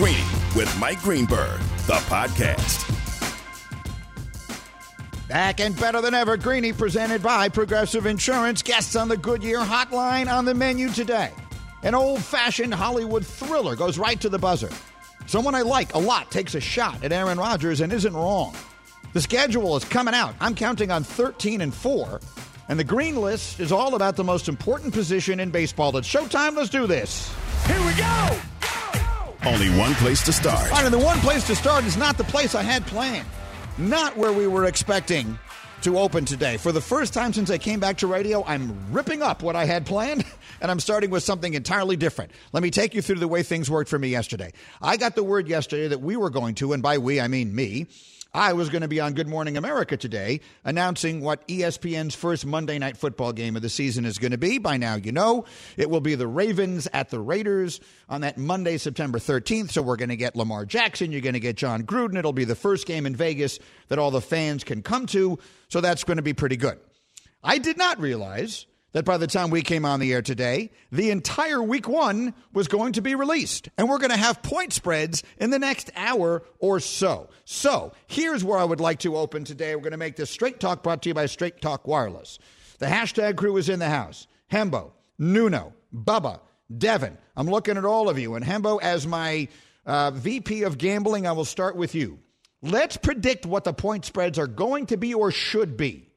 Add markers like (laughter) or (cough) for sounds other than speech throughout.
Greeny with Mike Greenberg, the podcast. Back and better than ever, Greeny presented by Progressive Insurance. Guests on the Goodyear Hotline on the menu today. An old fashioned Hollywood thriller goes right to the buzzer. Someone I like a lot takes a shot at Aaron Rodgers and isn't wrong. The schedule is coming out. I'm counting on 13 and 4. And the green list is all about the most important position in baseball. It's showtime. Let's do this. Here we go! Only one place to start. All right, and the one place to start is not the place I had planned. Not where we were expecting to open today. For the first time since I came back to radio, I'm ripping up what I had planned, (laughs) and I'm starting with something entirely different. Let me take you through the way things worked for me yesterday. I got the word yesterday that we were going to, and by we, I mean me, I was going to be on Good Morning America today announcing what ESPN's first Monday night football game of the season is going to be. By now, you know it will be the Ravens at the Raiders on that Monday, September 13th. So we're going to get Lamar Jackson. You're going to get Jon Gruden. It'll be the first game in Vegas that all the fans can come to. So that's going to be pretty good. I did not realize that by the time we came on the air today, the entire week one was going to be released. And we're going to have point spreads in the next hour or so. So here's where I would like to open today. We're going to make this Straight Talk brought to you by Straight Talk Wireless. The hashtag crew is in the house. Hembo, Nuno, Bubba, Devin. I'm looking at all of you. And Hembo, as my uh, VP of gambling, I will start with you. Let's predict what the point spreads are going to be or should be.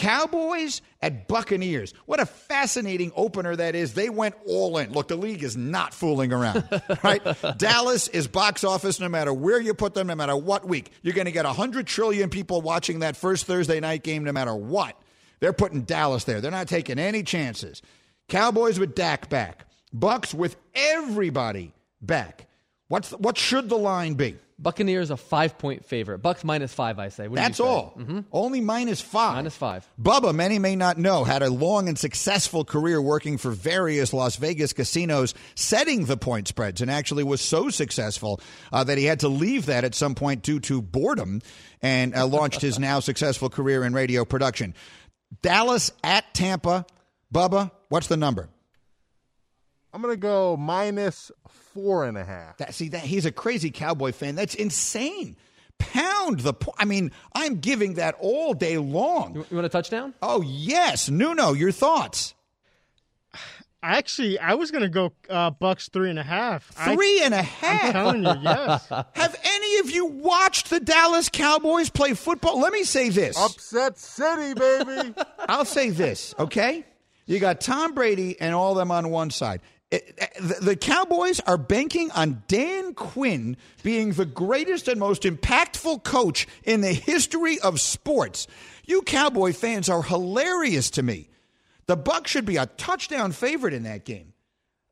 Cowboys at Buccaneers. What a fascinating opener that is. They went all in. Look, the league is not fooling around, (laughs) right? Dallas is box office no matter where you put them, no matter what week. You're going to get 100 trillion people watching that first Thursday night game no matter what. They're putting Dallas there. They're not taking any chances. Cowboys with Dak back. Bucks with everybody back. What's the, what should the line be? Buccaneers a five point favorite. Bucks minus five, I say. What That's say? all. Only minus five. Minus five. Bubba, many may not know, had a long and successful career working for various Las Vegas casinos, setting the point spreads, and actually was so successful uh, that he had to leave that at some point due to boredom and uh, launched his (laughs) now successful career in radio production. Dallas at Tampa. Bubba, what's the number? I'm going to go minus four and a half. That, see, that he's a crazy Cowboy fan. That's insane. Pound the point. I mean, I'm giving that all day long. You, you want a touchdown? Oh, yes. Nuno, your thoughts? Actually, I was going to go uh, Bucks three and a half. I- Three and a I'm telling you, yes. (laughs) Have any of you watched the Dallas Cowboys play football? Let me say this. Upset City, baby. (laughs) I'll say this, okay? You got Tom Brady and all them on one side. The Cowboys are banking on Dan Quinn being the greatest and most impactful coach in the history of sports. You Cowboy fans are hilarious to me. The Bucks should be a touchdown favorite in that game.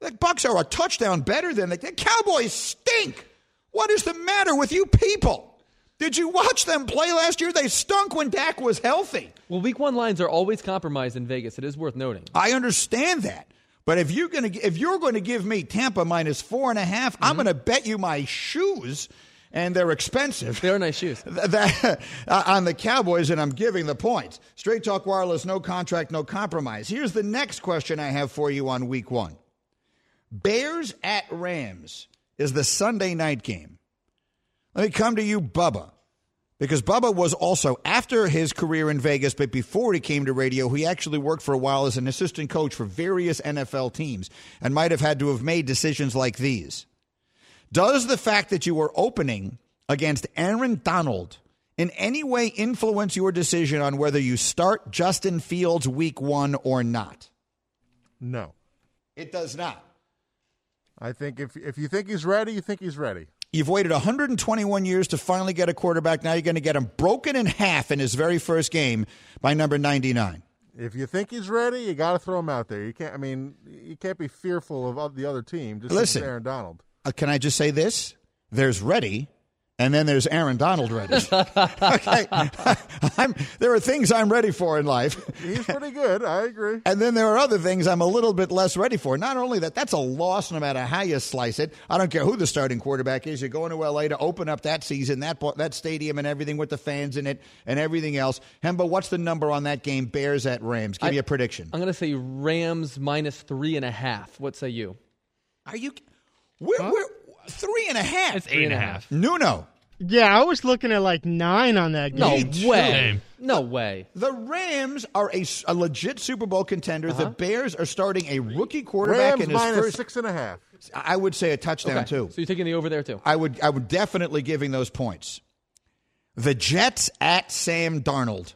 The Bucks are a touchdown better than the, the Cowboys stink. What is the matter with you people? Did you watch them play last year? They stunk when Dak was healthy. Well, week one lines are always compromised in Vegas. It is worth noting. I understand that. But if you're gonna if you're going to give me Tampa minus four and a half, I'm going to bet you my shoes, and they're expensive. They are nice shoes. (laughs) that, uh, on the Cowboys, and I'm giving the points. Straight Talk Wireless, no contract, no compromise. Here's the next question I have for you on Week One: Bears at Rams is the Sunday night game. Let me come to you, Bubba. Because Bubba was also, after his career in Vegas, but before he came to radio, he actually worked for a while as an assistant coach for various NFL teams and might have had to have made decisions like these. Does the fact that you were opening against Aaron Donald in any way influence your decision on whether you start Justin Fields week one or not? no. It does not. I think if if you think he's ready, you think he's ready. You've waited 121 years to finally get a quarterback. Now you're going to get him broken in half in his very first game by number 99. If you think he's ready, you got to throw him out there. You can't. I mean, you can't be fearful of the other team. Just Listen. Aaron Donald. Uh, can I just say this? There's ready, and then there's Aaron Donald ready. (laughs) okay, (laughs) I'm, there are things I'm ready for in life, He's pretty good. I agree. (laughs) and then there are other things I'm a little bit less ready for. Not only that, that's a loss no matter how you slice it. I don't care who the starting quarterback is. You're going to LA to open up that season, that that stadium, and everything with the fans in it and everything else. Hembo, what's the number on that game? Bears at Rams. Give I- me a prediction. I'm going to say Rams minus three and a half. What say you? Are you? Where, where, Three and a half. It's eight and a half. Nuno. Yeah, I was looking at like nine on that game. No way. No way. The Rams are a legit Super Bowl contender. The uh-huh. Bears are starting a rookie quarterback Rams in his minus first. six and a half. I would say a touchdown Okay. too. So you're taking the over there too. I would I would definitely giving those points. The Jets at Sam Darnold.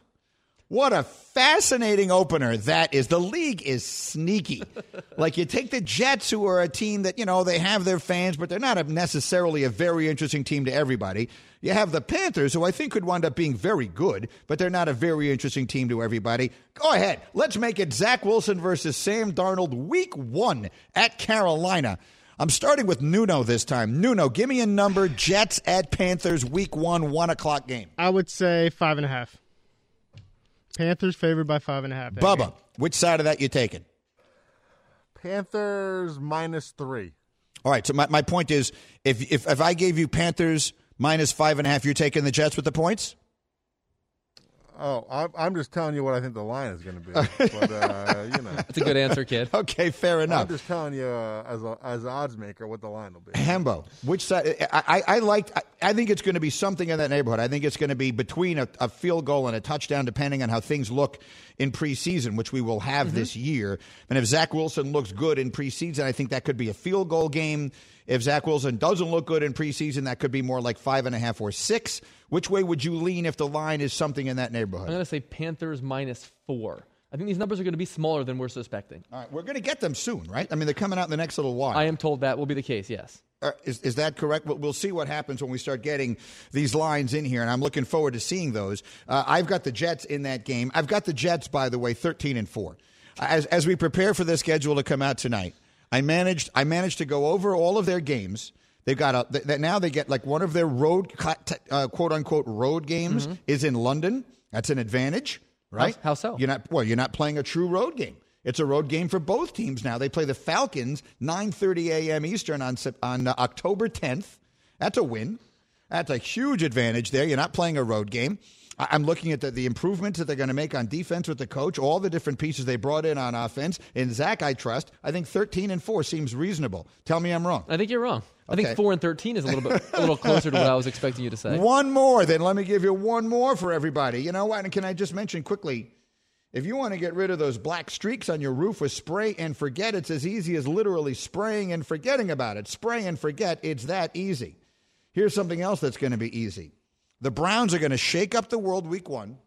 What a fascinating opener that is. The league is sneaky. (laughs) like you take the Jets, who are a team that, you know, they have their fans, but they're not a, necessarily a very interesting team to everybody. You have the Panthers, who I think could wind up being very good, but they're not a very interesting team to everybody. Go ahead. Let's make it Zach Wilson versus Sam Darnold, week one at Carolina. I'm starting with Nuno this time. Nuno, give me a number. Jets at Panthers, week one, one o'clock game. I would say five and a half. Panthers favored by five and a half. that Bubba, game. which side of that you taking? Panthers minus three. All right. So my, my point is, if, if if I gave you Panthers minus five and a half, you're taking the Jets with the points. Oh, I'm, I'm just telling you what I think the line is going to be. (laughs) but uh, you know, That's a good answer, kid. (laughs) Okay, fair enough. I'm just telling you uh, as a as an odds maker what the line will be. Hembo, which side? I I, I like. I, I think it's going to be something in that neighborhood. I think it's going to be between a, a field goal and a touchdown, depending on how things look in preseason, which we will have this year. And if Zach Wilson looks good in preseason, I think that could be a field goal game. If Zach Wilson doesn't look good in preseason, that could be more like five and a half or six. Which way would you lean if the line is something in that neighborhood? I'm going to say Panthers minus four. I think these numbers are going to be smaller than we're suspecting. All right, we're going to get them soon, right? I mean, they're coming out in the next little while. I am told that will be the case, yes. Uh, is, is that correct? We'll, we'll see what happens when we start getting these lines in here, and I'm looking forward to seeing those. Uh, I've got the Jets in that game. I've got the Jets, by the way, 13 and four. As as we prepare for the schedule to come out tonight, I managed I managed to go over all of their games. They've got a that now they get like one of their road uh, quote unquote road games is in London. That's an advantage, right? How- how so? You're not well. You're not playing a true road game. It's a road game for both teams now. They play the Falcons 9:30 a.m. Eastern on on uh, October 10th. That's a win. That's a huge advantage there. You're not playing a road game. I'm looking at the, the improvements that they're going to make on defense with the coach, all the different pieces they brought in on offense. In Zach, I trust. I think 13 and 4 seems reasonable. Tell me I'm wrong. I think you're wrong. I Okay. think four and thirteen is a little bit a little closer to what I was expecting you to say. One more, then let me give you one more for everybody. You know what? And can I just mention quickly? If you want to get rid of those black streaks on your roof with spray and forget, it's as easy as literally spraying and forgetting about it. Spray and forget, it's that easy. Here's something else that's going to be easy. The Browns are going to shake up the world week one.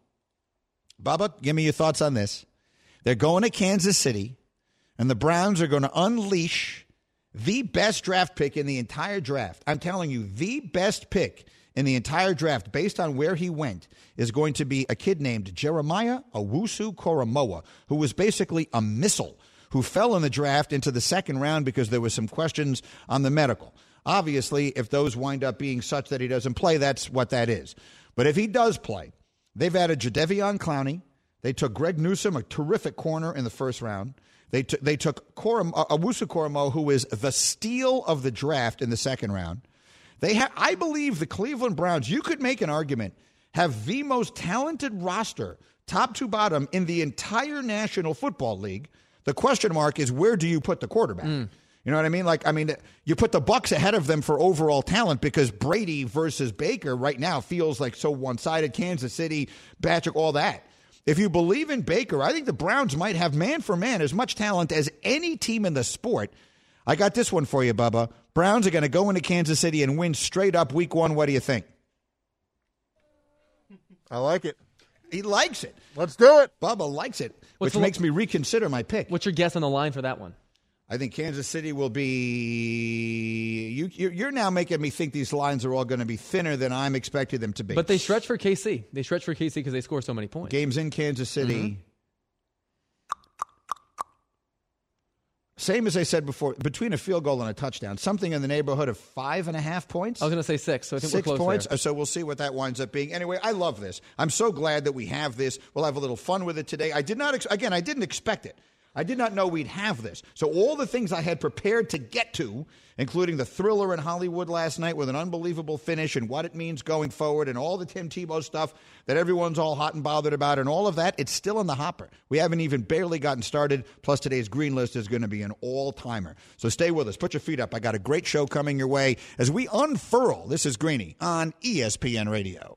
Bubba, give me your thoughts on this. They're going to Kansas City, and the Browns are going to unleash the best draft pick in the entire draft. I'm telling you, the best pick in the entire draft, based on where he went, is going to be a kid named Jeremiah Owusu Koramoah, who was basically a missile who fell in the draft into the second round because there was some questions on the medical. Obviously, if those wind up being such that he doesn't play, that's what that is. But if he does play, they've added Jadeveon Clowney. They took Greg Newsome, a terrific corner in the first round. They, t- they took Koram- uh, Owusu Koramoah, who is the steal of the draft in the second round. They ha- I believe the Cleveland Browns, you could make an argument, have the most talented roster, top to bottom, in the entire National Football League. The question mark is where do you put the quarterback? You know what I mean? Like, I mean, you put the Bucks ahead of them for overall talent because Brady versus Baker right now feels like so one-sided. Kansas City, Patrick, all that. If you believe in Baker, I think the Browns might have man for man as much talent as any team in the sport. I got this one for you, Bubba. Browns are going to go into Kansas City and win straight up week one. What do you think? I like it. He likes it. Let's do it. Bubba likes it, What's which the- makes me reconsider my pick. What's your guess on the line for that one? I think Kansas City will be. You, you- you're now making me think these lines are all going to be thinner than I'm expecting them to be. But they stretch for KC. They stretch for KC because they score so many points. games in Kansas City. Mm-hmm. Same as I said before, between a field goal and a touchdown, something in the neighborhood of five and a half points. I was going to say six, so I think Six we're close points. there. So we'll see what that winds up being. Anyway, I love this. I'm so glad that we have this. We'll have a little fun with it today. I did not, ex- again, I didn't expect it. I did not know we'd have this. So, all the things I had prepared to get to, including the thriller in Hollywood last night with an unbelievable finish and what it means going forward, and all the Tim Tebow stuff that everyone's all hot and bothered about, and all of that, it's still in the hopper. We haven't even barely gotten started. Plus, today's green list is going to be an all timer. So, stay with us. Put your feet up. I got a great show coming your way as we unfurl. This is Greeny on ESPN Radio.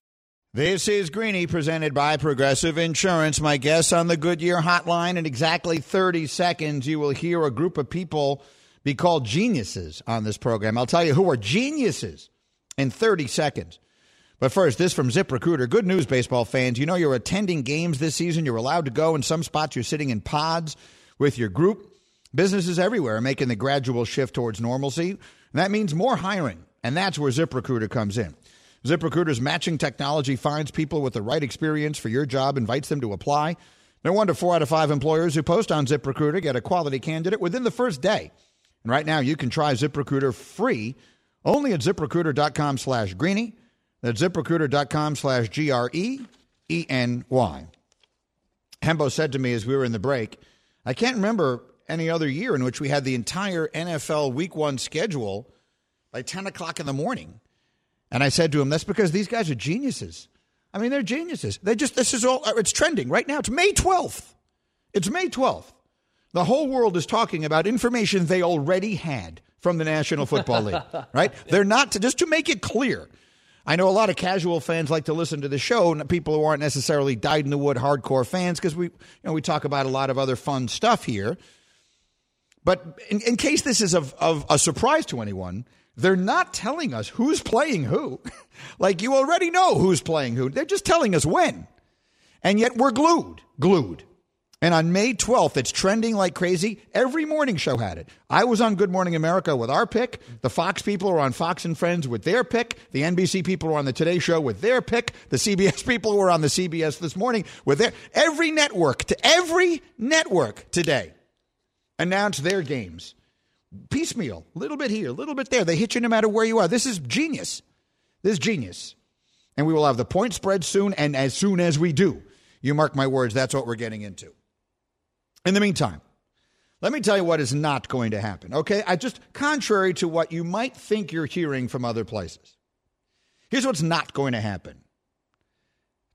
This is Greeny presented by Progressive Insurance. My guest on the Goodyear hotline in exactly 30 seconds, you will hear a group of people be called geniuses on this program. I'll tell you who are geniuses in 30 seconds. But first, this from ZipRecruiter. Good news, baseball fans. You know you're attending games this season. You're allowed to go. In some spots, you're sitting in pods with your group. Businesses everywhere are making the gradual shift towards normalcy. And that means more hiring. And that's where ZipRecruiter comes in. ZipRecruiter's matching technology finds people with the right experience for your job, invites them to apply. No wonder four out of five employers who post on ZipRecruiter get a quality candidate within the first day. And right now, you can try ZipRecruiter free only at ziprecruiter.com slash greeny. That's ziprecruiter.com slash G R E E N Y. Hembo said to me as we were in the break, I can't remember any other year in which we had the entire NFL week one schedule by 10 o'clock in the morning. And I said to him, that's because these guys are geniuses. I mean, they're geniuses. They just, this is all, uh, it's trending right now. It's May 12th. It's May 12th. The whole world is talking about information they already had from the National Football League, (laughs) right? They're not, to, just to make it clear. I know a lot of casual fans like to listen to the show, and people who aren't necessarily dyed in the wood hardcore fans, because we, you know, we talk about a lot of other fun stuff here. But in, in case this is of, of a surprise to anyone, they're not telling us who's playing who. (laughs) like you already know who's playing who. They're just telling us when. And yet we're glued, glued. And on May 12th, it's trending like crazy. Every morning show had it. I was on Good Morning America with our pick. The Fox people are on Fox and Friends with their pick. The NBC people are on the Today Show with their pick. The CBS (laughs) people were on the CBS this morning with their. Every network, to every network today announced their games piecemeal, a little bit here, a little bit there. They hit you no matter where you are. This is genius. This is genius. And we will have the point spread soon. And as soon as we do, you mark my words, that's what we're getting into. In the meantime, let me tell you what is not going to happen. Okay? I just, contrary to what you might think you're hearing from other places, here's what's not going to happen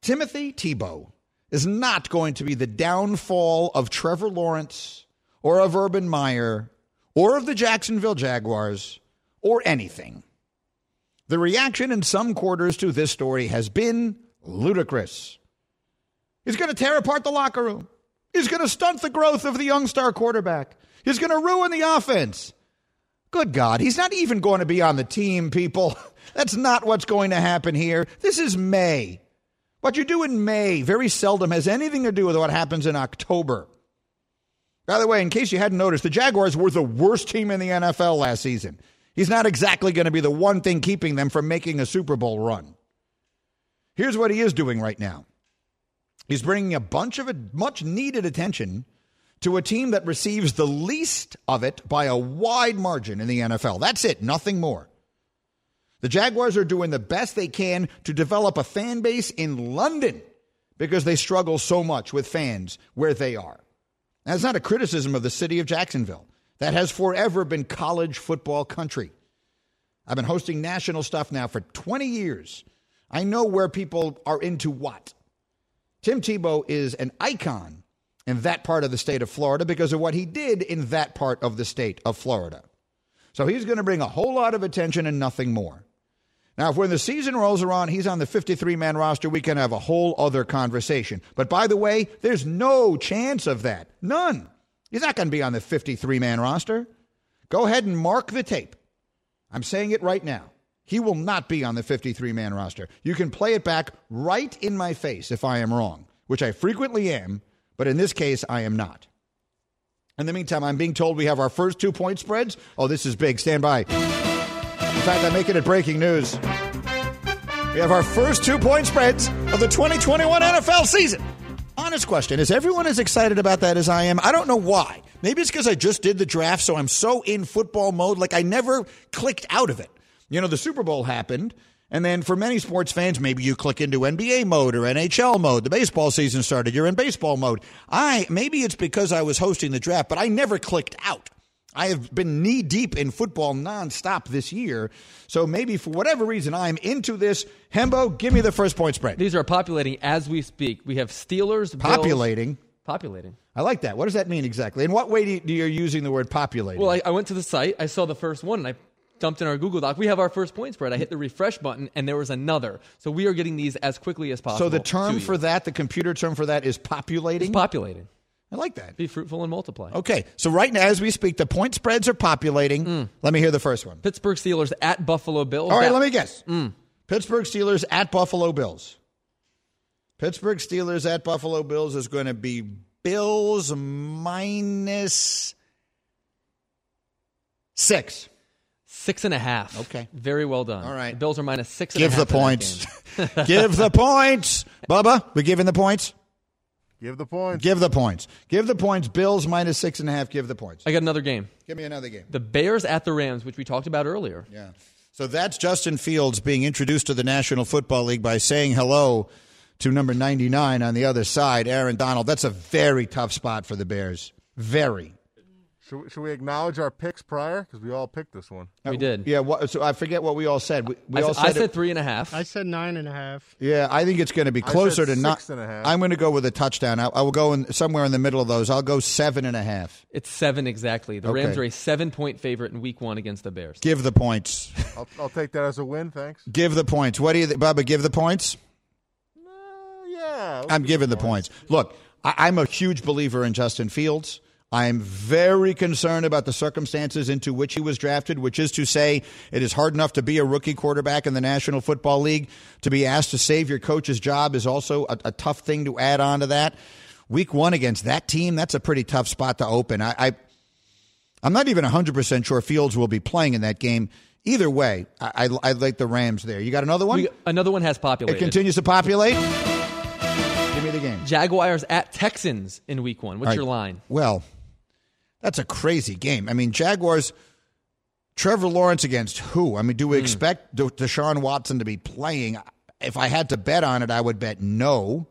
Timothy Tebow is not going to be the downfall of Trevor Lawrence or of Urban Meyer or of the Jacksonville Jaguars or anything. The reaction in some quarters to this story has been ludicrous. He's going to tear apart the locker room. He's going to stunt the growth of the young star quarterback. He's going to ruin the offense. Good God, he's not even going to be on the team, people. (laughs) That's not what's going to happen here. This is May. What you do in May very seldom has anything to do with what happens in October. By the way, in case you hadn't noticed, the Jaguars were the worst team in the NFL last season. He's not exactly going to be the one thing keeping them from making a Super Bowl run. Here's what he is doing right now he's bringing a bunch of much needed attention to a team that receives the least of it by a wide margin in the NFL. That's it, nothing more. The Jaguars are doing the best they can to develop a fan base in London because they struggle so much with fans where they are. That's not a criticism of the city of Jacksonville. That has forever been college football country. I've been hosting national stuff now for 20 years. I know where people are into what. Tim Tebow is an icon in that part of the state of Florida because of what he did in that part of the state of Florida. So he's going to bring a whole lot of attention and nothing more. Now, if when the season rolls around, he's on the 53 man roster, we can have a whole other conversation. But by the way, there's no chance of that. None. He's not going to be on the 53 man roster. Go ahead and mark the tape. I'm saying it right now. He will not be on the 53 man roster. You can play it back right in my face if I am wrong, which I frequently am, but in this case, I am not. In the meantime, I'm being told we have our first two point spreads. Oh, this is big. Stand by. Fact, I'm making it breaking news. We have our first two point spreads of the 2021 NFL season. Honest question Is everyone as excited about that as I am? I don't know why. Maybe it's because I just did the draft, so I'm so in football mode, like I never clicked out of it. You know, the Super Bowl happened, and then for many sports fans, maybe you click into NBA mode or NHL mode. The baseball season started, you're in baseball mode. I maybe it's because I was hosting the draft, but I never clicked out. I have been knee deep in football nonstop this year. So maybe for whatever reason, I'm into this. Hembo, give me the first point spread. These are populating as we speak. We have Steelers. Bills- Populating. populating. I like that. What does that mean exactly? In what way do you, do you using the word populating? Well, I, I went to the site. I saw the first one, and I dumped in our Google Doc. We have our first point spread. I hit the refresh button, and there was another. So we are getting these as quickly as possible. so the term for that, the computer term for that is populating? It's populating. I like that. Be fruitful and multiply. Okay, so right now, as we speak, the point spreads are populating. Mm. Let me hear the first one. Pittsburgh Steelers at Buffalo Bills. All right, That- let me guess. Mm. Pittsburgh Steelers at Buffalo Bills. Pittsburgh Steelers at Buffalo Bills is going to be Bills minus six. Six and a half. Okay. Very well done. All right. The Bills are minus six and a Give the points. (laughs) Give the points. Bubba, we giving the points? Give the points. Give the points. Give the points. Bills minus six and a half. Give the points. I got another game. Give me another game. The Bears at the Rams, which we talked about earlier. Yeah. So that's Justin Fields being introduced to the National Football League by saying hello to number 99 on the other side, Aaron Donald. That's a very tough spot for the Bears. Very. Should, we- should we acknowledge our picks prior? Because we all picked this one. We did. Yeah, what, so I forget what we all said. We, we I, all said, I said it- three and a half. I said nine and a half. Yeah, I think it's going to be I closer said to not. six and a half. I'm going to go with a touchdown. I, I will go in somewhere in the middle of those. I'll go seven and a half. it's seven exactly. The Okay. Rams are a seven point favorite in week one against the Bears. Give the points. (laughs) I'll, I'll take that as a win. Thanks. give the points. What do you, th- Bubba? Give the points. Uh, yeah. I'm giving the points. Look, I, I'm a huge believer in Justin Fields. I'm very concerned about the circumstances into which he was drafted, which is to say, it is hard enough to be a rookie quarterback in the National Football League. To be asked to save your coach's job is also a, a tough thing to add on to that. Week one against that team, that's a pretty tough spot to open. I, I I'm not even 100% sure Fields will be playing in that game. Either way, I, I, I like the Rams there. You got another one? We, another one has populated. it continues to populate. Give me the game. Jaguars at Texans in week one. What's right. your line? Well, that's a crazy game. I mean, Jaguars, Trevor Lawrence against who? I mean, do we hmm. expect De- Deshaun Watson to be playing? If I had to bet on it, I would bet no.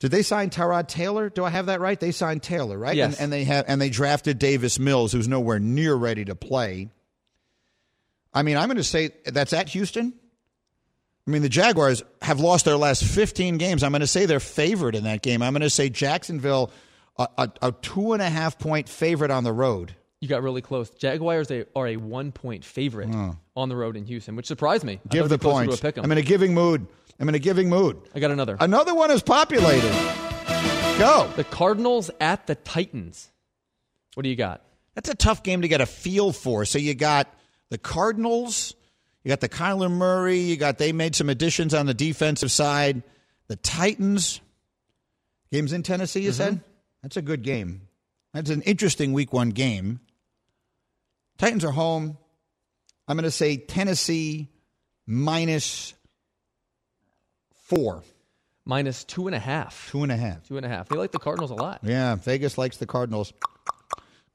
Did they sign Tyrod Taylor? Do I have that right? They signed Taylor, right? Yes. And, and they have and they drafted Davis Mills, who's nowhere near ready to play. I mean, I'm going to say that's at Houston. I mean, the Jaguars have lost their last 15 games. I'm going to say they're favored in that game. I'm going to say Jacksonville, a, a, a two and a half point favorite on the road. You got really close. Jaguars they are a one point favorite on the road in Houston, which surprised me. Give the points. a pick 'em. I'm in a giving mood. I'm in a giving mood. I got another. Another one is populated. Go. The Cardinals at the Titans. What do you got? That's a tough game to get a feel for. So you got the Cardinals, you got the Kyler Murray, you got they made some additions on the defensive side. The Titans. Games in Tennessee, you said? Mm-hmm. That's a good game. That's an interesting week one game. Titans are home. I'm going to say Tennessee minus four, Minus two and a half. two and a half. Two and a half. They like the Cardinals a lot. Yeah, Vegas likes the Cardinals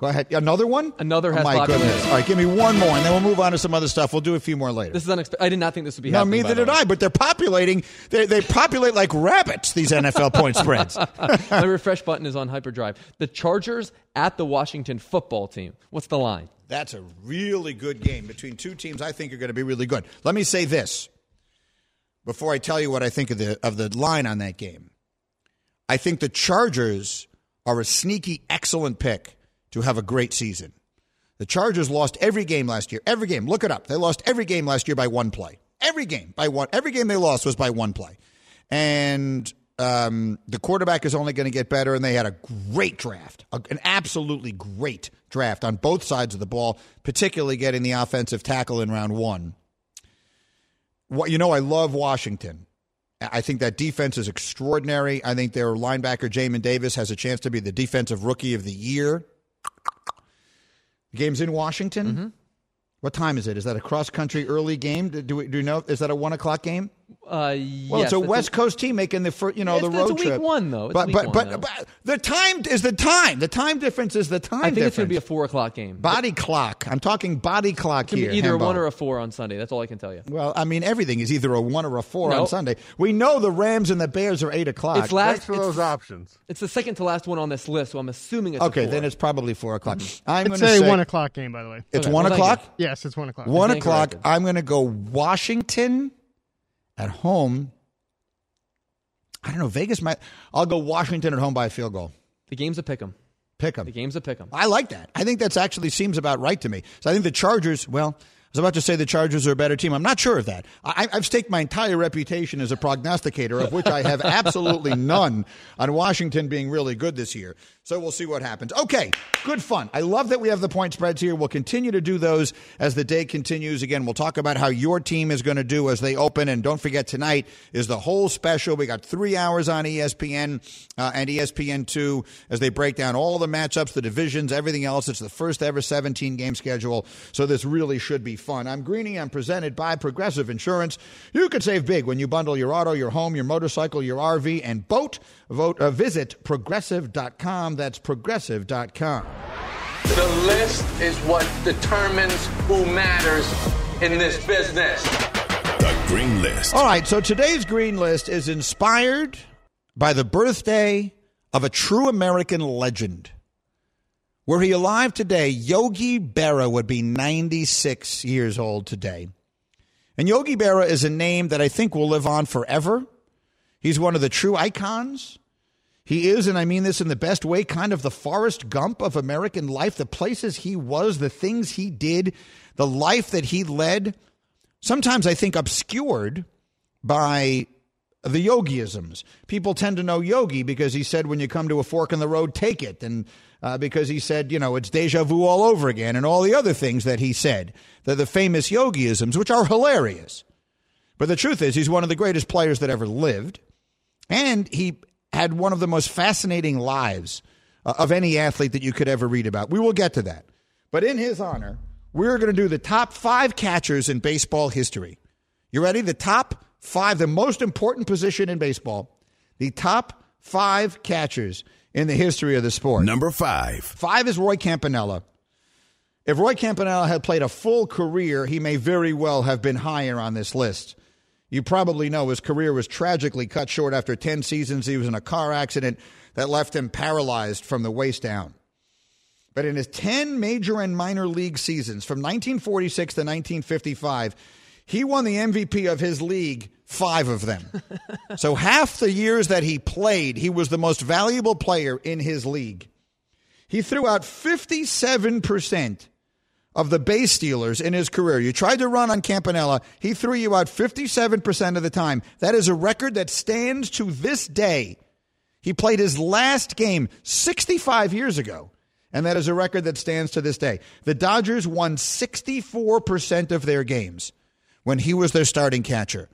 Go ahead. Another one? Another oh, my popularity. goodness. All right, give me one more, and then we'll move on to some other stuff. We'll do a few more later. This is unexpected. I did not think this would be no, happening. No, neither did. I, but they're populating. They, they populate like rabbits, these NFL point spreads. (laughs) My refresh button is on hyperdrive. The Chargers at the Washington football team. What's the line? That's a really good game between two teams I think are going to be really good. Let me say this before I tell you what I think of the of the line on that game. I think the Chargers are a sneaky excellent pick to have a great season. The Chargers lost every game last year. Every game. Look it up. They lost every game last year by one play. Every game by one. Every game they lost was by one play. And um, the quarterback is only going to get better. And they had a great draft, a- an absolutely great draft on both sides of the ball, particularly getting the offensive tackle in round one. What you know, I love Washington. I think that defense is extraordinary. I think their linebacker Jamin Davis has a chance to be the defensive rookie of the year. The game's in Washington. Mm-hmm. What time is it? Is that a cross country early game? Do, do we do you know? Is that a one o'clock game? Uh, Well, yes, it's a that's West Coast team making the first, you know, It's- the it's road a week trip. one, though. It's but week but one, but, though. but the time is the time. The time difference is the time. I think it's going to be a four o'clock game. body clock. I'm talking body clock It's gonna here. be either a one or a four on Sunday. That's all I can tell you. Well, I mean, everything is either a one or a four on Sunday. We know the Rams and the Bears are eight o'clock. It's last. Thanks for those options. it's the second to last one on this list, so I'm assuming it's a okay, four. then it's probably four o'clock. I'm going It's to a say one o'clock game, by the way. it's Okay, one well, o'clock. Yes, it's one o'clock. One o'clock. I'm going to go Washington at home. I don't know. Vegas might. I'll go Washington at home by a field goal. the game's a pick 'em. Pick 'em. The game's a pick 'em. I like that. I think that's actually seems about right to me. So I think the Chargers. Well, I was about to say the Chargers are a better team. I'm not sure of that. I, I've staked my entire reputation as a prognosticator, of which I have (laughs) absolutely none, on Washington being really good this year. So we'll see what happens. Okay, good fun. I love that we have the point spreads here. We'll continue to do those as the day continues. Again, we'll talk about how your team is going to do as they open. And don't forget, tonight is the whole special. We got three hours on ESPN uh, and ESPN2 as they break down all the matchups, the divisions, everything else. It's the first ever 17 game schedule. So this really should be fun. I'm Greeny. I'm presented by Progressive Insurance. You could save big when you bundle your auto, your home, your motorcycle, your RV, and boat. Vote, uh, visit progressive.com. That's progressive.com. The list is what determines who matters in this business. The Green List. All right, so today's green list is inspired by the birthday of a true American legend. Were he alive today, Yogi Berra would be 96 years old today. And Yogi Berra is a name that I think will live on forever. He's one of the true icons. He is, and I mean this in the best way, kind of the Forrest Gump of American life, the places he was, the things he did, the life that he led sometimes I think obscured by the yogiisms. People tend to know Yogi because he said, when you come to a fork in the road, take it. And uh, because he said, you know, it's deja vu all over again, and all the other things that he said. They're the famous yogiisms, which are hilarious. But the truth is, he's one of the greatest players that ever lived. And he had one of the most fascinating lives uh, of any athlete that you could ever read about. We will get to that. But in his honor, we're going to do the top five catchers in baseball history. You ready? The top five, the most important position in baseball, the top five catchers in the history of the sport. Number five. Five is Roy Campanella. If Roy Campanella had played a full career, he may very well have been higher on this list. You probably know his career was tragically cut short after 10 seasons. He was in a car accident that left him paralyzed from the waist down. But in his 10 major and minor league seasons from 1946 to 1955, he won the MVP of his league five of them. (laughs) so half the years that he played, he was the most valuable player in his league. He threw out 57% of the base stealers in his career. You tried to run on Campanella, he threw you out 57% of the time. That is a record that stands to this day. He played his last game 65 years ago, and that is a record that stands to this day. The Dodgers won 64% of their games when he was their starting catcher.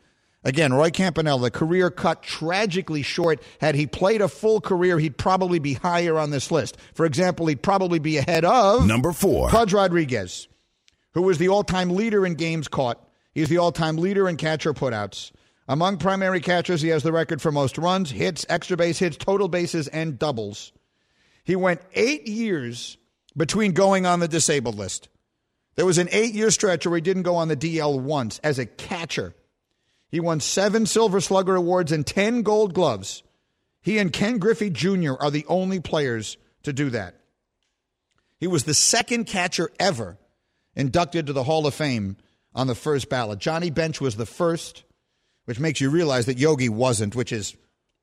Again, Roy Campanella, the career cut tragically short. Had he played a full career, he'd probably be higher on this list. For example, he'd probably be ahead of Number four. Pudge Rodriguez, who was the all time leader in games caught. He's the all time leader in catcher putouts. Among primary catchers, he has the record for most runs, hits, extra base hits, total bases, and doubles. He went eight years between going on the disabled list. There was an eight year stretch where he didn't go on the DL once as a catcher. He won seven Silver Slugger Awards and 10 Gold Gloves. He and Ken Griffey Jr. are the only players to do that. He was the second catcher ever inducted to the Hall of Fame on the first ballot. Johnny Bench was the first, which makes you realize that Yogi wasn't, which is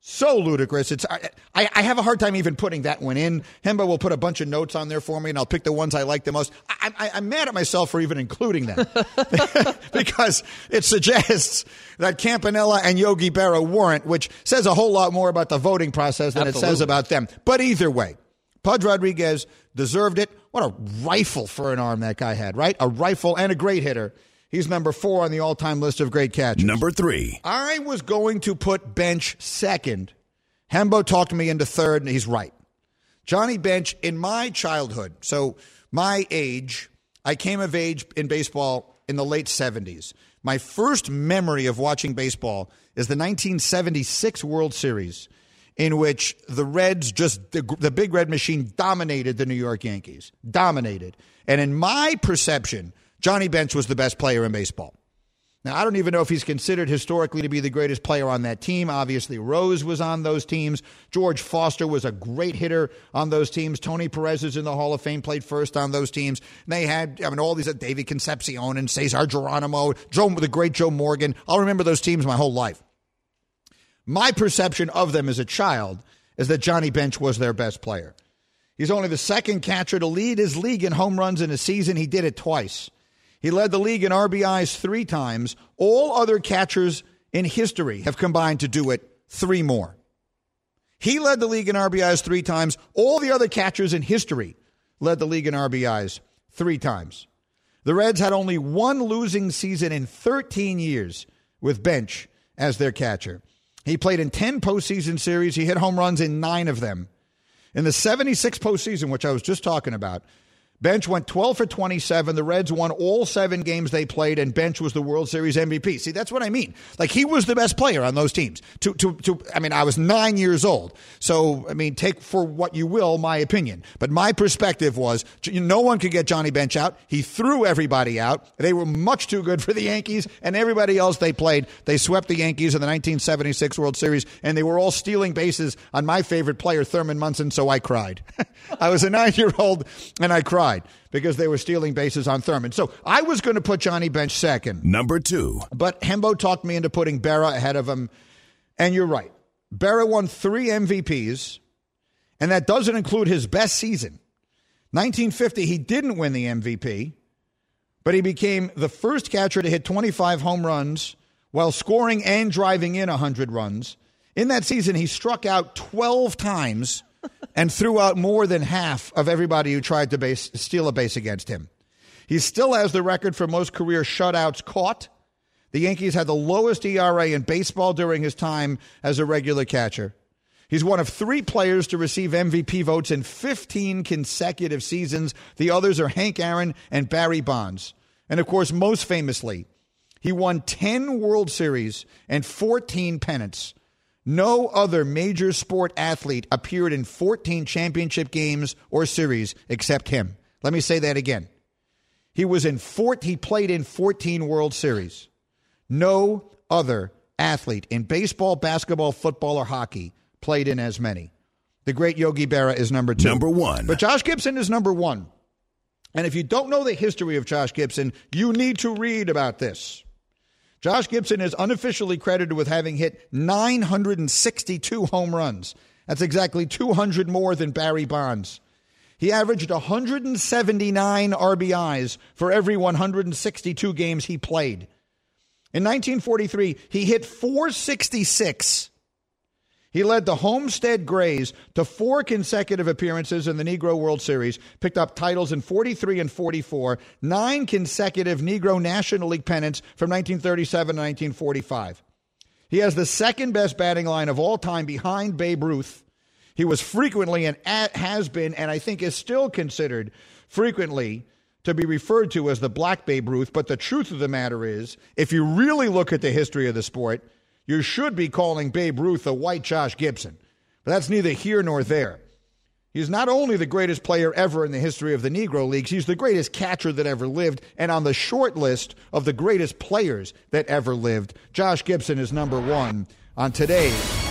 so ludicrous. It's I, I have a hard time even putting that one in. Hembo will put a bunch of notes on there for me, and I'll pick the ones I like the most. I, I, I'm mad at myself for even including that (laughs) (laughs) because it suggests that Campanella and Yogi Berra weren't, which says a whole lot more about the voting process than it says about them. But either way, Pudge Rodriguez deserved it. What a rifle for an arm that guy had, right? A rifle and a great hitter. He's number four on the all time list of great catchers. Number three. I was going to put Bench second. Hembo talked me into third, and he's right. Johnny Bench, in my childhood, so my age, I came of age in baseball in the late 70s. My first memory of watching baseball is the 1976 World Series, in which the Reds just, the, the big red machine dominated the New York Yankees. Dominated. And in my perception, Johnny Bench was the best player in baseball. Now, I don't even know if he's considered historically to be the greatest player on that team. Obviously, Rose was on those teams. George Foster was a great hitter on those teams. Tony Perez is in the Hall of Fame, played first on those teams. And they had, I mean, all these, uh, David Concepcion and Cesar Geronimo, Joe, the great Joe Morgan. I'll remember those teams my whole life. My perception of them as a child is that Johnny Bench was their best player. He's only the second catcher to lead his league in home runs in a season. He did it twice. He led the league in RBIs three times. All other catchers in history have combined to do it three more. He led the league in RBIs three times. All the other catchers in history led the league in RBIs three times. The Reds had only one losing season in 13 years with Bench as their catcher. He played in 10 postseason series. He hit home runs in nine of them. In the 76 postseason, which I was just talking about, Bench went 12 for 27. The Reds won all seven games they played, and Bench was the World Series MVP. See, that's what I mean. Like he was the best player on those teams. To, to, to. I mean, I was nine years old, so I mean, take for what you will my opinion. But my perspective was, no one could get Johnny Bench out. He threw everybody out. They were much too good for the Yankees, and everybody else they played. They swept the Yankees in the 1976 World Series, and they were all stealing bases on my favorite player, Thurman Munson. So I cried. (laughs) I was a nine-year-old, and I cried because they were stealing bases on Thurman. So I was going to put Johnny Bench second. Number two. But Hembo talked me into putting Berra ahead of him. And you're right. Berra won three MVPs, and that doesn't include his best season. 1950, he didn't win the MVP, but he became the first catcher to hit 25 home runs while scoring and driving in 100 runs. In that season, he struck out 12 times and threw out more than half of everybody who tried to base, steal a base against him. He still has the record for most career shutouts caught. The Yankees had the lowest ERA in baseball during his time as a regular catcher. He's one of three players to receive MVP votes in 15 consecutive seasons. The others are Hank Aaron and Barry Bonds. And of course, most famously, he won 10 World Series and 14 pennants. No other major sport athlete appeared in 14 championship games or series except him. Let me say that again. He was in 14, he played in 14 World Series. No other athlete in baseball, basketball, football, or hockey played in as many. The great Yogi Berra is number two. Number one. But Josh Gibson is number one. And if you don't know the history of Josh Gibson, you need to read about this. Josh Gibson is unofficially credited with having hit 962 home runs. That's exactly 200 more than Barry Bonds. He averaged 179 RBIs for every 162 games he played. In 1943, he hit 466. He led the Homestead Grays to four consecutive appearances in the Negro World Series, picked up titles in 43 and 44, nine consecutive Negro National League pennants from 1937 to 1945. He has the second best batting line of all time behind Babe Ruth. He was frequently and has been, and I think is still considered frequently to be referred to as the Black Babe Ruth. But the truth of the matter is, if you really look at the history of the sport, you should be calling Babe Ruth a white Josh Gibson. But that's neither here nor there. He's not only the greatest player ever in the history of the Negro Leagues, he's the greatest catcher that ever lived. And on the short list of the greatest players that ever lived, Josh Gibson is number one on today's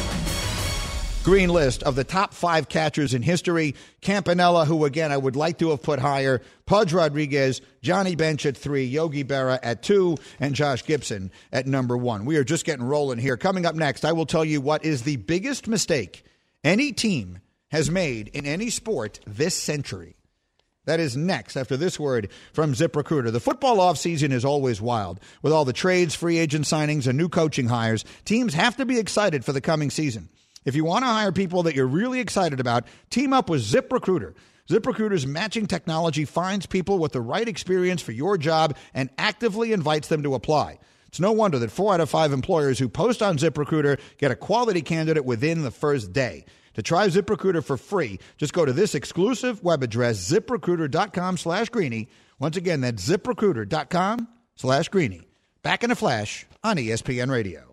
green list of the top five catchers in history. Campanella, who again I would like to have put higher, Pudge Rodriguez, Johnny Bench at three, Yogi Berra at two, and Josh Gibson at number one. We are just getting rolling here. Coming up next, I will tell you what is the biggest mistake any team has made in any sport this century. That is next after this word from ZipRecruiter. The football offseason is always wild. With all the trades, free agent signings, and new coaching hires, teams have to be excited for the coming season. If you want to hire people that you're really excited about, team up with ZipRecruiter. ZipRecruiter's matching technology finds people with the right experience for your job and actively invites them to apply. It's no wonder that four out of five employers who post on ZipRecruiter get a quality candidate within the first day. To try ZipRecruiter for free, just go to this exclusive web address, ziprecruiter.com slash greeny. Once again, that's ziprecruiter.com slash greeny. Back in a flash on ESPN Radio.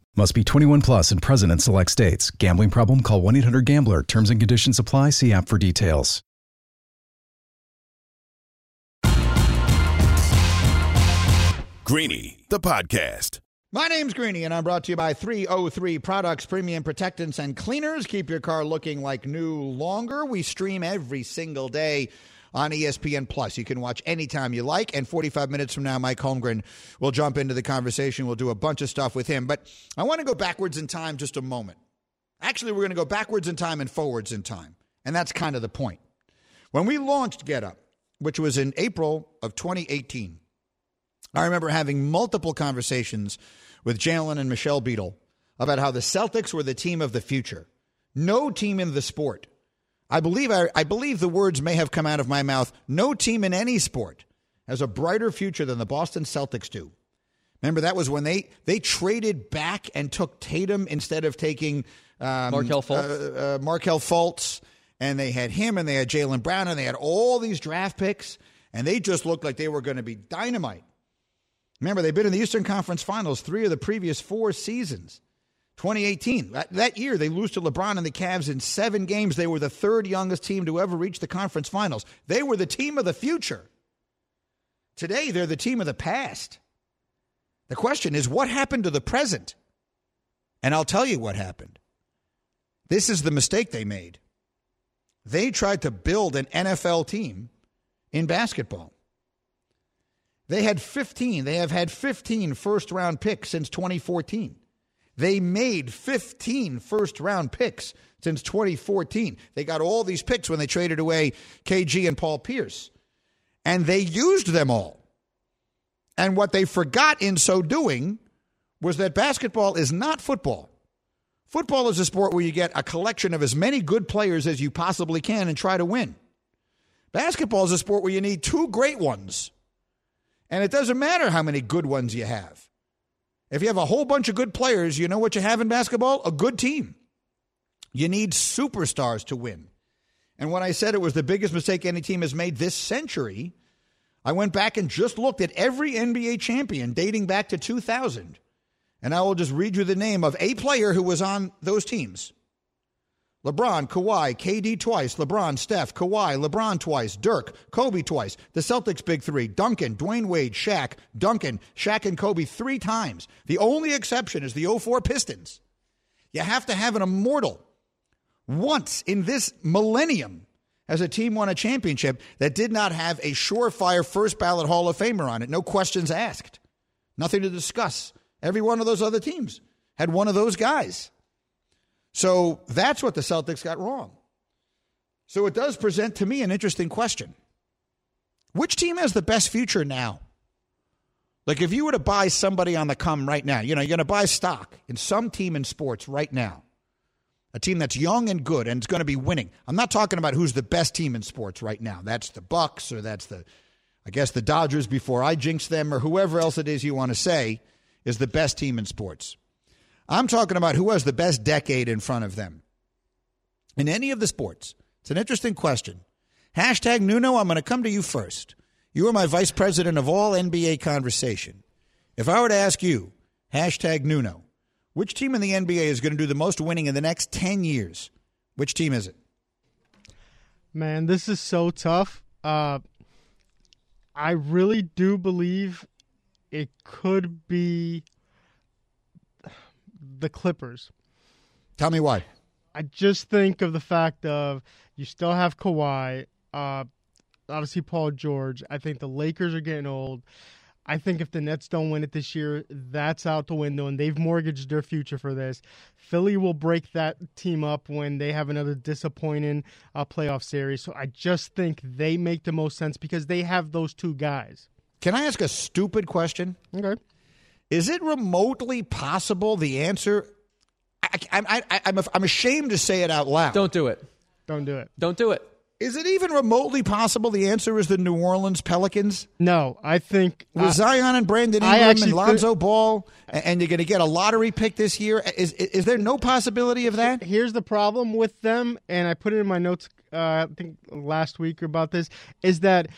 Must be 21 plus and present in select states. Gambling problem? Call 1 800 Gambler. Terms and conditions apply. See app for details. Greeny, the podcast. My name's Greeny, and I'm brought to you by 303 Products, Premium Protectants and Cleaners. Keep your car looking like new longer. We stream every single day on ESPN Plus. You can watch anytime you like. And 45 minutes from now, Mike Holmgren will jump into the conversation. We'll do a bunch of stuff with him. But I want to go backwards in time just a moment. Actually, we're going to go backwards in time and forwards in time. And that's kind of the point. When we launched Get Up, which was in April of 2018, I remember having multiple conversations with Jalen and Michelle Beadle about how the Celtics were the team of the future. No team in the sport I believe I, I believe the words may have come out of my mouth. No team in any sport has a brighter future than the Boston Celtics do. Remember that was when they they traded back and took Tatum instead of taking um, Markelle Fultz. Uh, uh, Markelle Fultz, and they had him and they had Jaylen Brown and they had all these draft picks, and they just looked like they were going to be dynamite. Remember, they've been in the Eastern Conference Finals three of the previous four seasons. 2018. That, year, they lose to LeBron and the Cavs in seven games. They were the third youngest team to ever reach the conference finals. They were the team of the future. Today, they're the team of the past. The question is, what happened to the present? And I'll tell you what happened. This is the mistake they made. They tried to build an NFL team in basketball. They had 15, they have had 15 first round picks since 2014. They made 15 first round picks since 2014. They got all these picks when they traded away KG and Paul Pierce. And they used them all. And what they forgot in so doing was that basketball is not football. Football is a sport where you get a collection of as many good players as you possibly can and try to win. Basketball is a sport where you need two great ones. And it doesn't matter how many good ones you have. If you have a whole bunch of good players, you know what you have in basketball? A good team. You need superstars to win. And when I said it was the biggest mistake any team has made this century, I went back and just looked at every NBA champion dating back to 2000. And I will just read you the name of a player who was on those teams. LeBron, Kawhi, KD twice, LeBron, Steph, Kawhi, LeBron twice, Dirk, Kobe twice, the Celtics big three, Duncan, Dwyane Wade, Shaq, Duncan, Shaq and Kobe three times. The only exception is the 04 Pistons. You have to have an immortal. Once in this millennium has a team won a championship that did not have a surefire first ballot Hall of Famer on it. No questions asked. Nothing to discuss. Every one of those other teams had one of those guys. So that's what the Celtics got wrong. So it does present to me an interesting question. Which team has the best future now? Like if you were to buy somebody on the come right now, you know, you're going to buy stock in some team in sports right now. A team that's young and good and it's going to be winning. I'm not talking about who's the best team in sports right now. That's the Bucks or that's the I guess the Dodgers before I jinx them or whoever else it is you want to say is the best team in sports. I'm talking about who has the best decade in front of them in any of the sports. It's an interesting question. Hashtag Nuno, I'm going to come to you first. You are my vice president of all NBA conversation. If I were to ask you, hashtag Nuno, which team in the NBA is going to do the most winning in the next 10 years? Which team is it? Man, this is so tough. Uh, I really do believe it could be the Clippers. Tell me why. I just think of the fact of you still have Kawhi, uh, obviously Paul George. I think the Lakers are getting old. I think if the Nets don't win it this year, that's out the window, and they've mortgaged their future for this. Philly will break that team up when they have another disappointing uh, playoff series. So I just think they make the most sense because they have those two guys. Can I ask a stupid question? Okay. Is it remotely possible the answer? I, I, I, I'm, I'm ashamed to say it out loud. Don't do it. Don't do it. Don't do it. Is it even remotely possible the answer is the New Orleans Pelicans? No, I think With uh, Zion and Brandon Ingram and Lonzo think- Ball, a- and you're going to get a lottery pick this year. Is, is there no possibility of that? here's the problem with them, and I put it in my notes. Uh, I think last week about this is that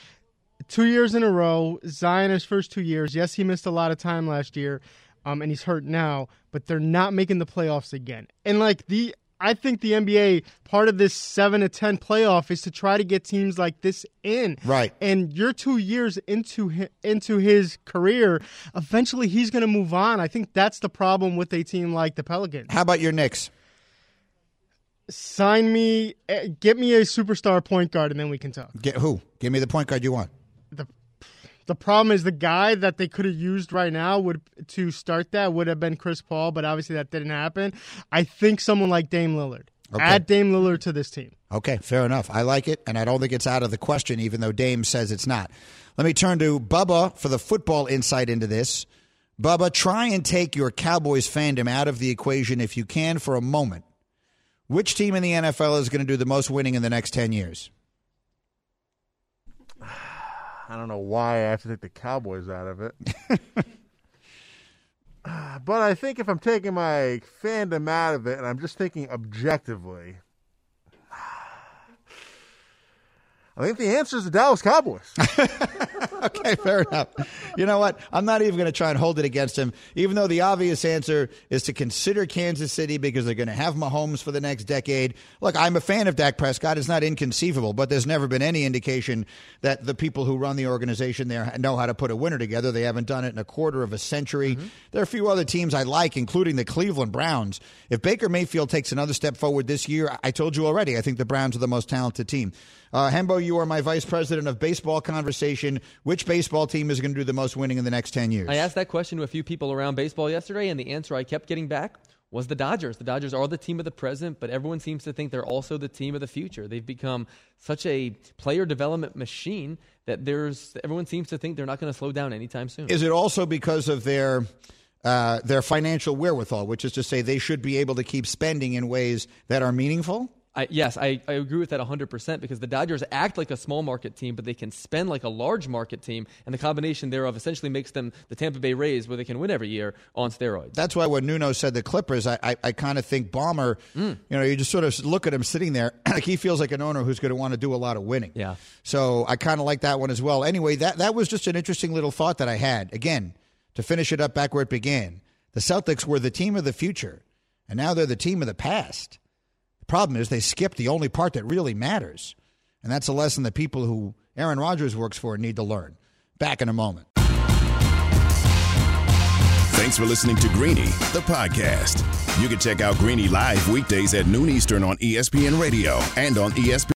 two years in a row, Zion his first two years. Yes, he missed a lot of time last year, um, and he's hurt now. But they're not making the playoffs again. And like the, I think the NBA part of this seven to ten playoff is to try to get teams like this in. Right. And you're two years into into his career. Eventually, he's going to move on. I think that's the problem with a team like the Pelicans. How about your Knicks? sign me, eh, get me a superstar point guard, and then we can talk. Get who? Give me the point guard you want. The The problem is the guy that they could have used right now would to start that would have been Chris Paul, but obviously that didn't happen. I think someone like Dame Lillard. Okay. Add Dame Lillard to this team. Okay, fair enough. I like it, and I don't think it's out of the question, even though Dame says it's not. Let me turn to Bubba for the football insight into this. Bubba, try and take your Cowboys fandom out of the equation if you can for a moment. Which team in the NFL is going to do the most winning in the next 10 years? I don't know why I have to take the Cowboys out of it. (laughs) Ah, but I think if I'm taking my fandom out of it and I'm just thinking objectively, I think the answer is the Dallas Cowboys. (laughs) okay, fair enough. You know what? I'm not even going to try and hold it against him, even though the obvious answer is to consider Kansas City because they're going to have Mahomes for the next decade. Look, I'm a fan of Dak Prescott. It's not inconceivable, but there's never been any indication that the people who run the organization there know how to put a winner together. They haven't done it in a quarter of a century. There are a few other teams I like, including the Cleveland Browns. If Baker Mayfield takes another step forward this year, I told you already, I think the Browns are the most talented team. Uh, Hembo, you are my vice president of baseball conversation. Which baseball team is going to do the most winning in the next 10 years? I asked that question to a few people around baseball yesterday, and the answer I kept getting back was the Dodgers. The Dodgers are the team of the present, but everyone seems to think they're also the team of the future. They've become such a player development machine that there's everyone seems to think they're not going to slow down anytime soon. Is it also because of their uh, their financial wherewithal, which is to say they should be able to keep spending in ways that are meaningful? I, yes, I, I agree with that 100% because the Dodgers act like a small market team, but they can spend like a large market team, and the combination thereof essentially makes them the Tampa Bay Rays, where they can win every year on steroids. That's why when Nuno said the Clippers, I, I, I kind of think Ballmer, Mm. you know, you just sort of look at him sitting there, (clears throat) like he feels like an owner who's going to want to do a lot of winning. Yeah. So I kind of like that one as well. Anyway, that, that was just an interesting little thought that I had. Again, to finish it up back where it began, the Celtics were the team of the future, and now they're the team of the past. Problem is they skip the only part that really matters, and that's a lesson that people who Aaron Rodgers works for need to learn. Back in a moment. Thanks for listening to Greeny, the podcast. You can check out Greeny live weekdays at noon Eastern on ESPN Radio and on ESPN.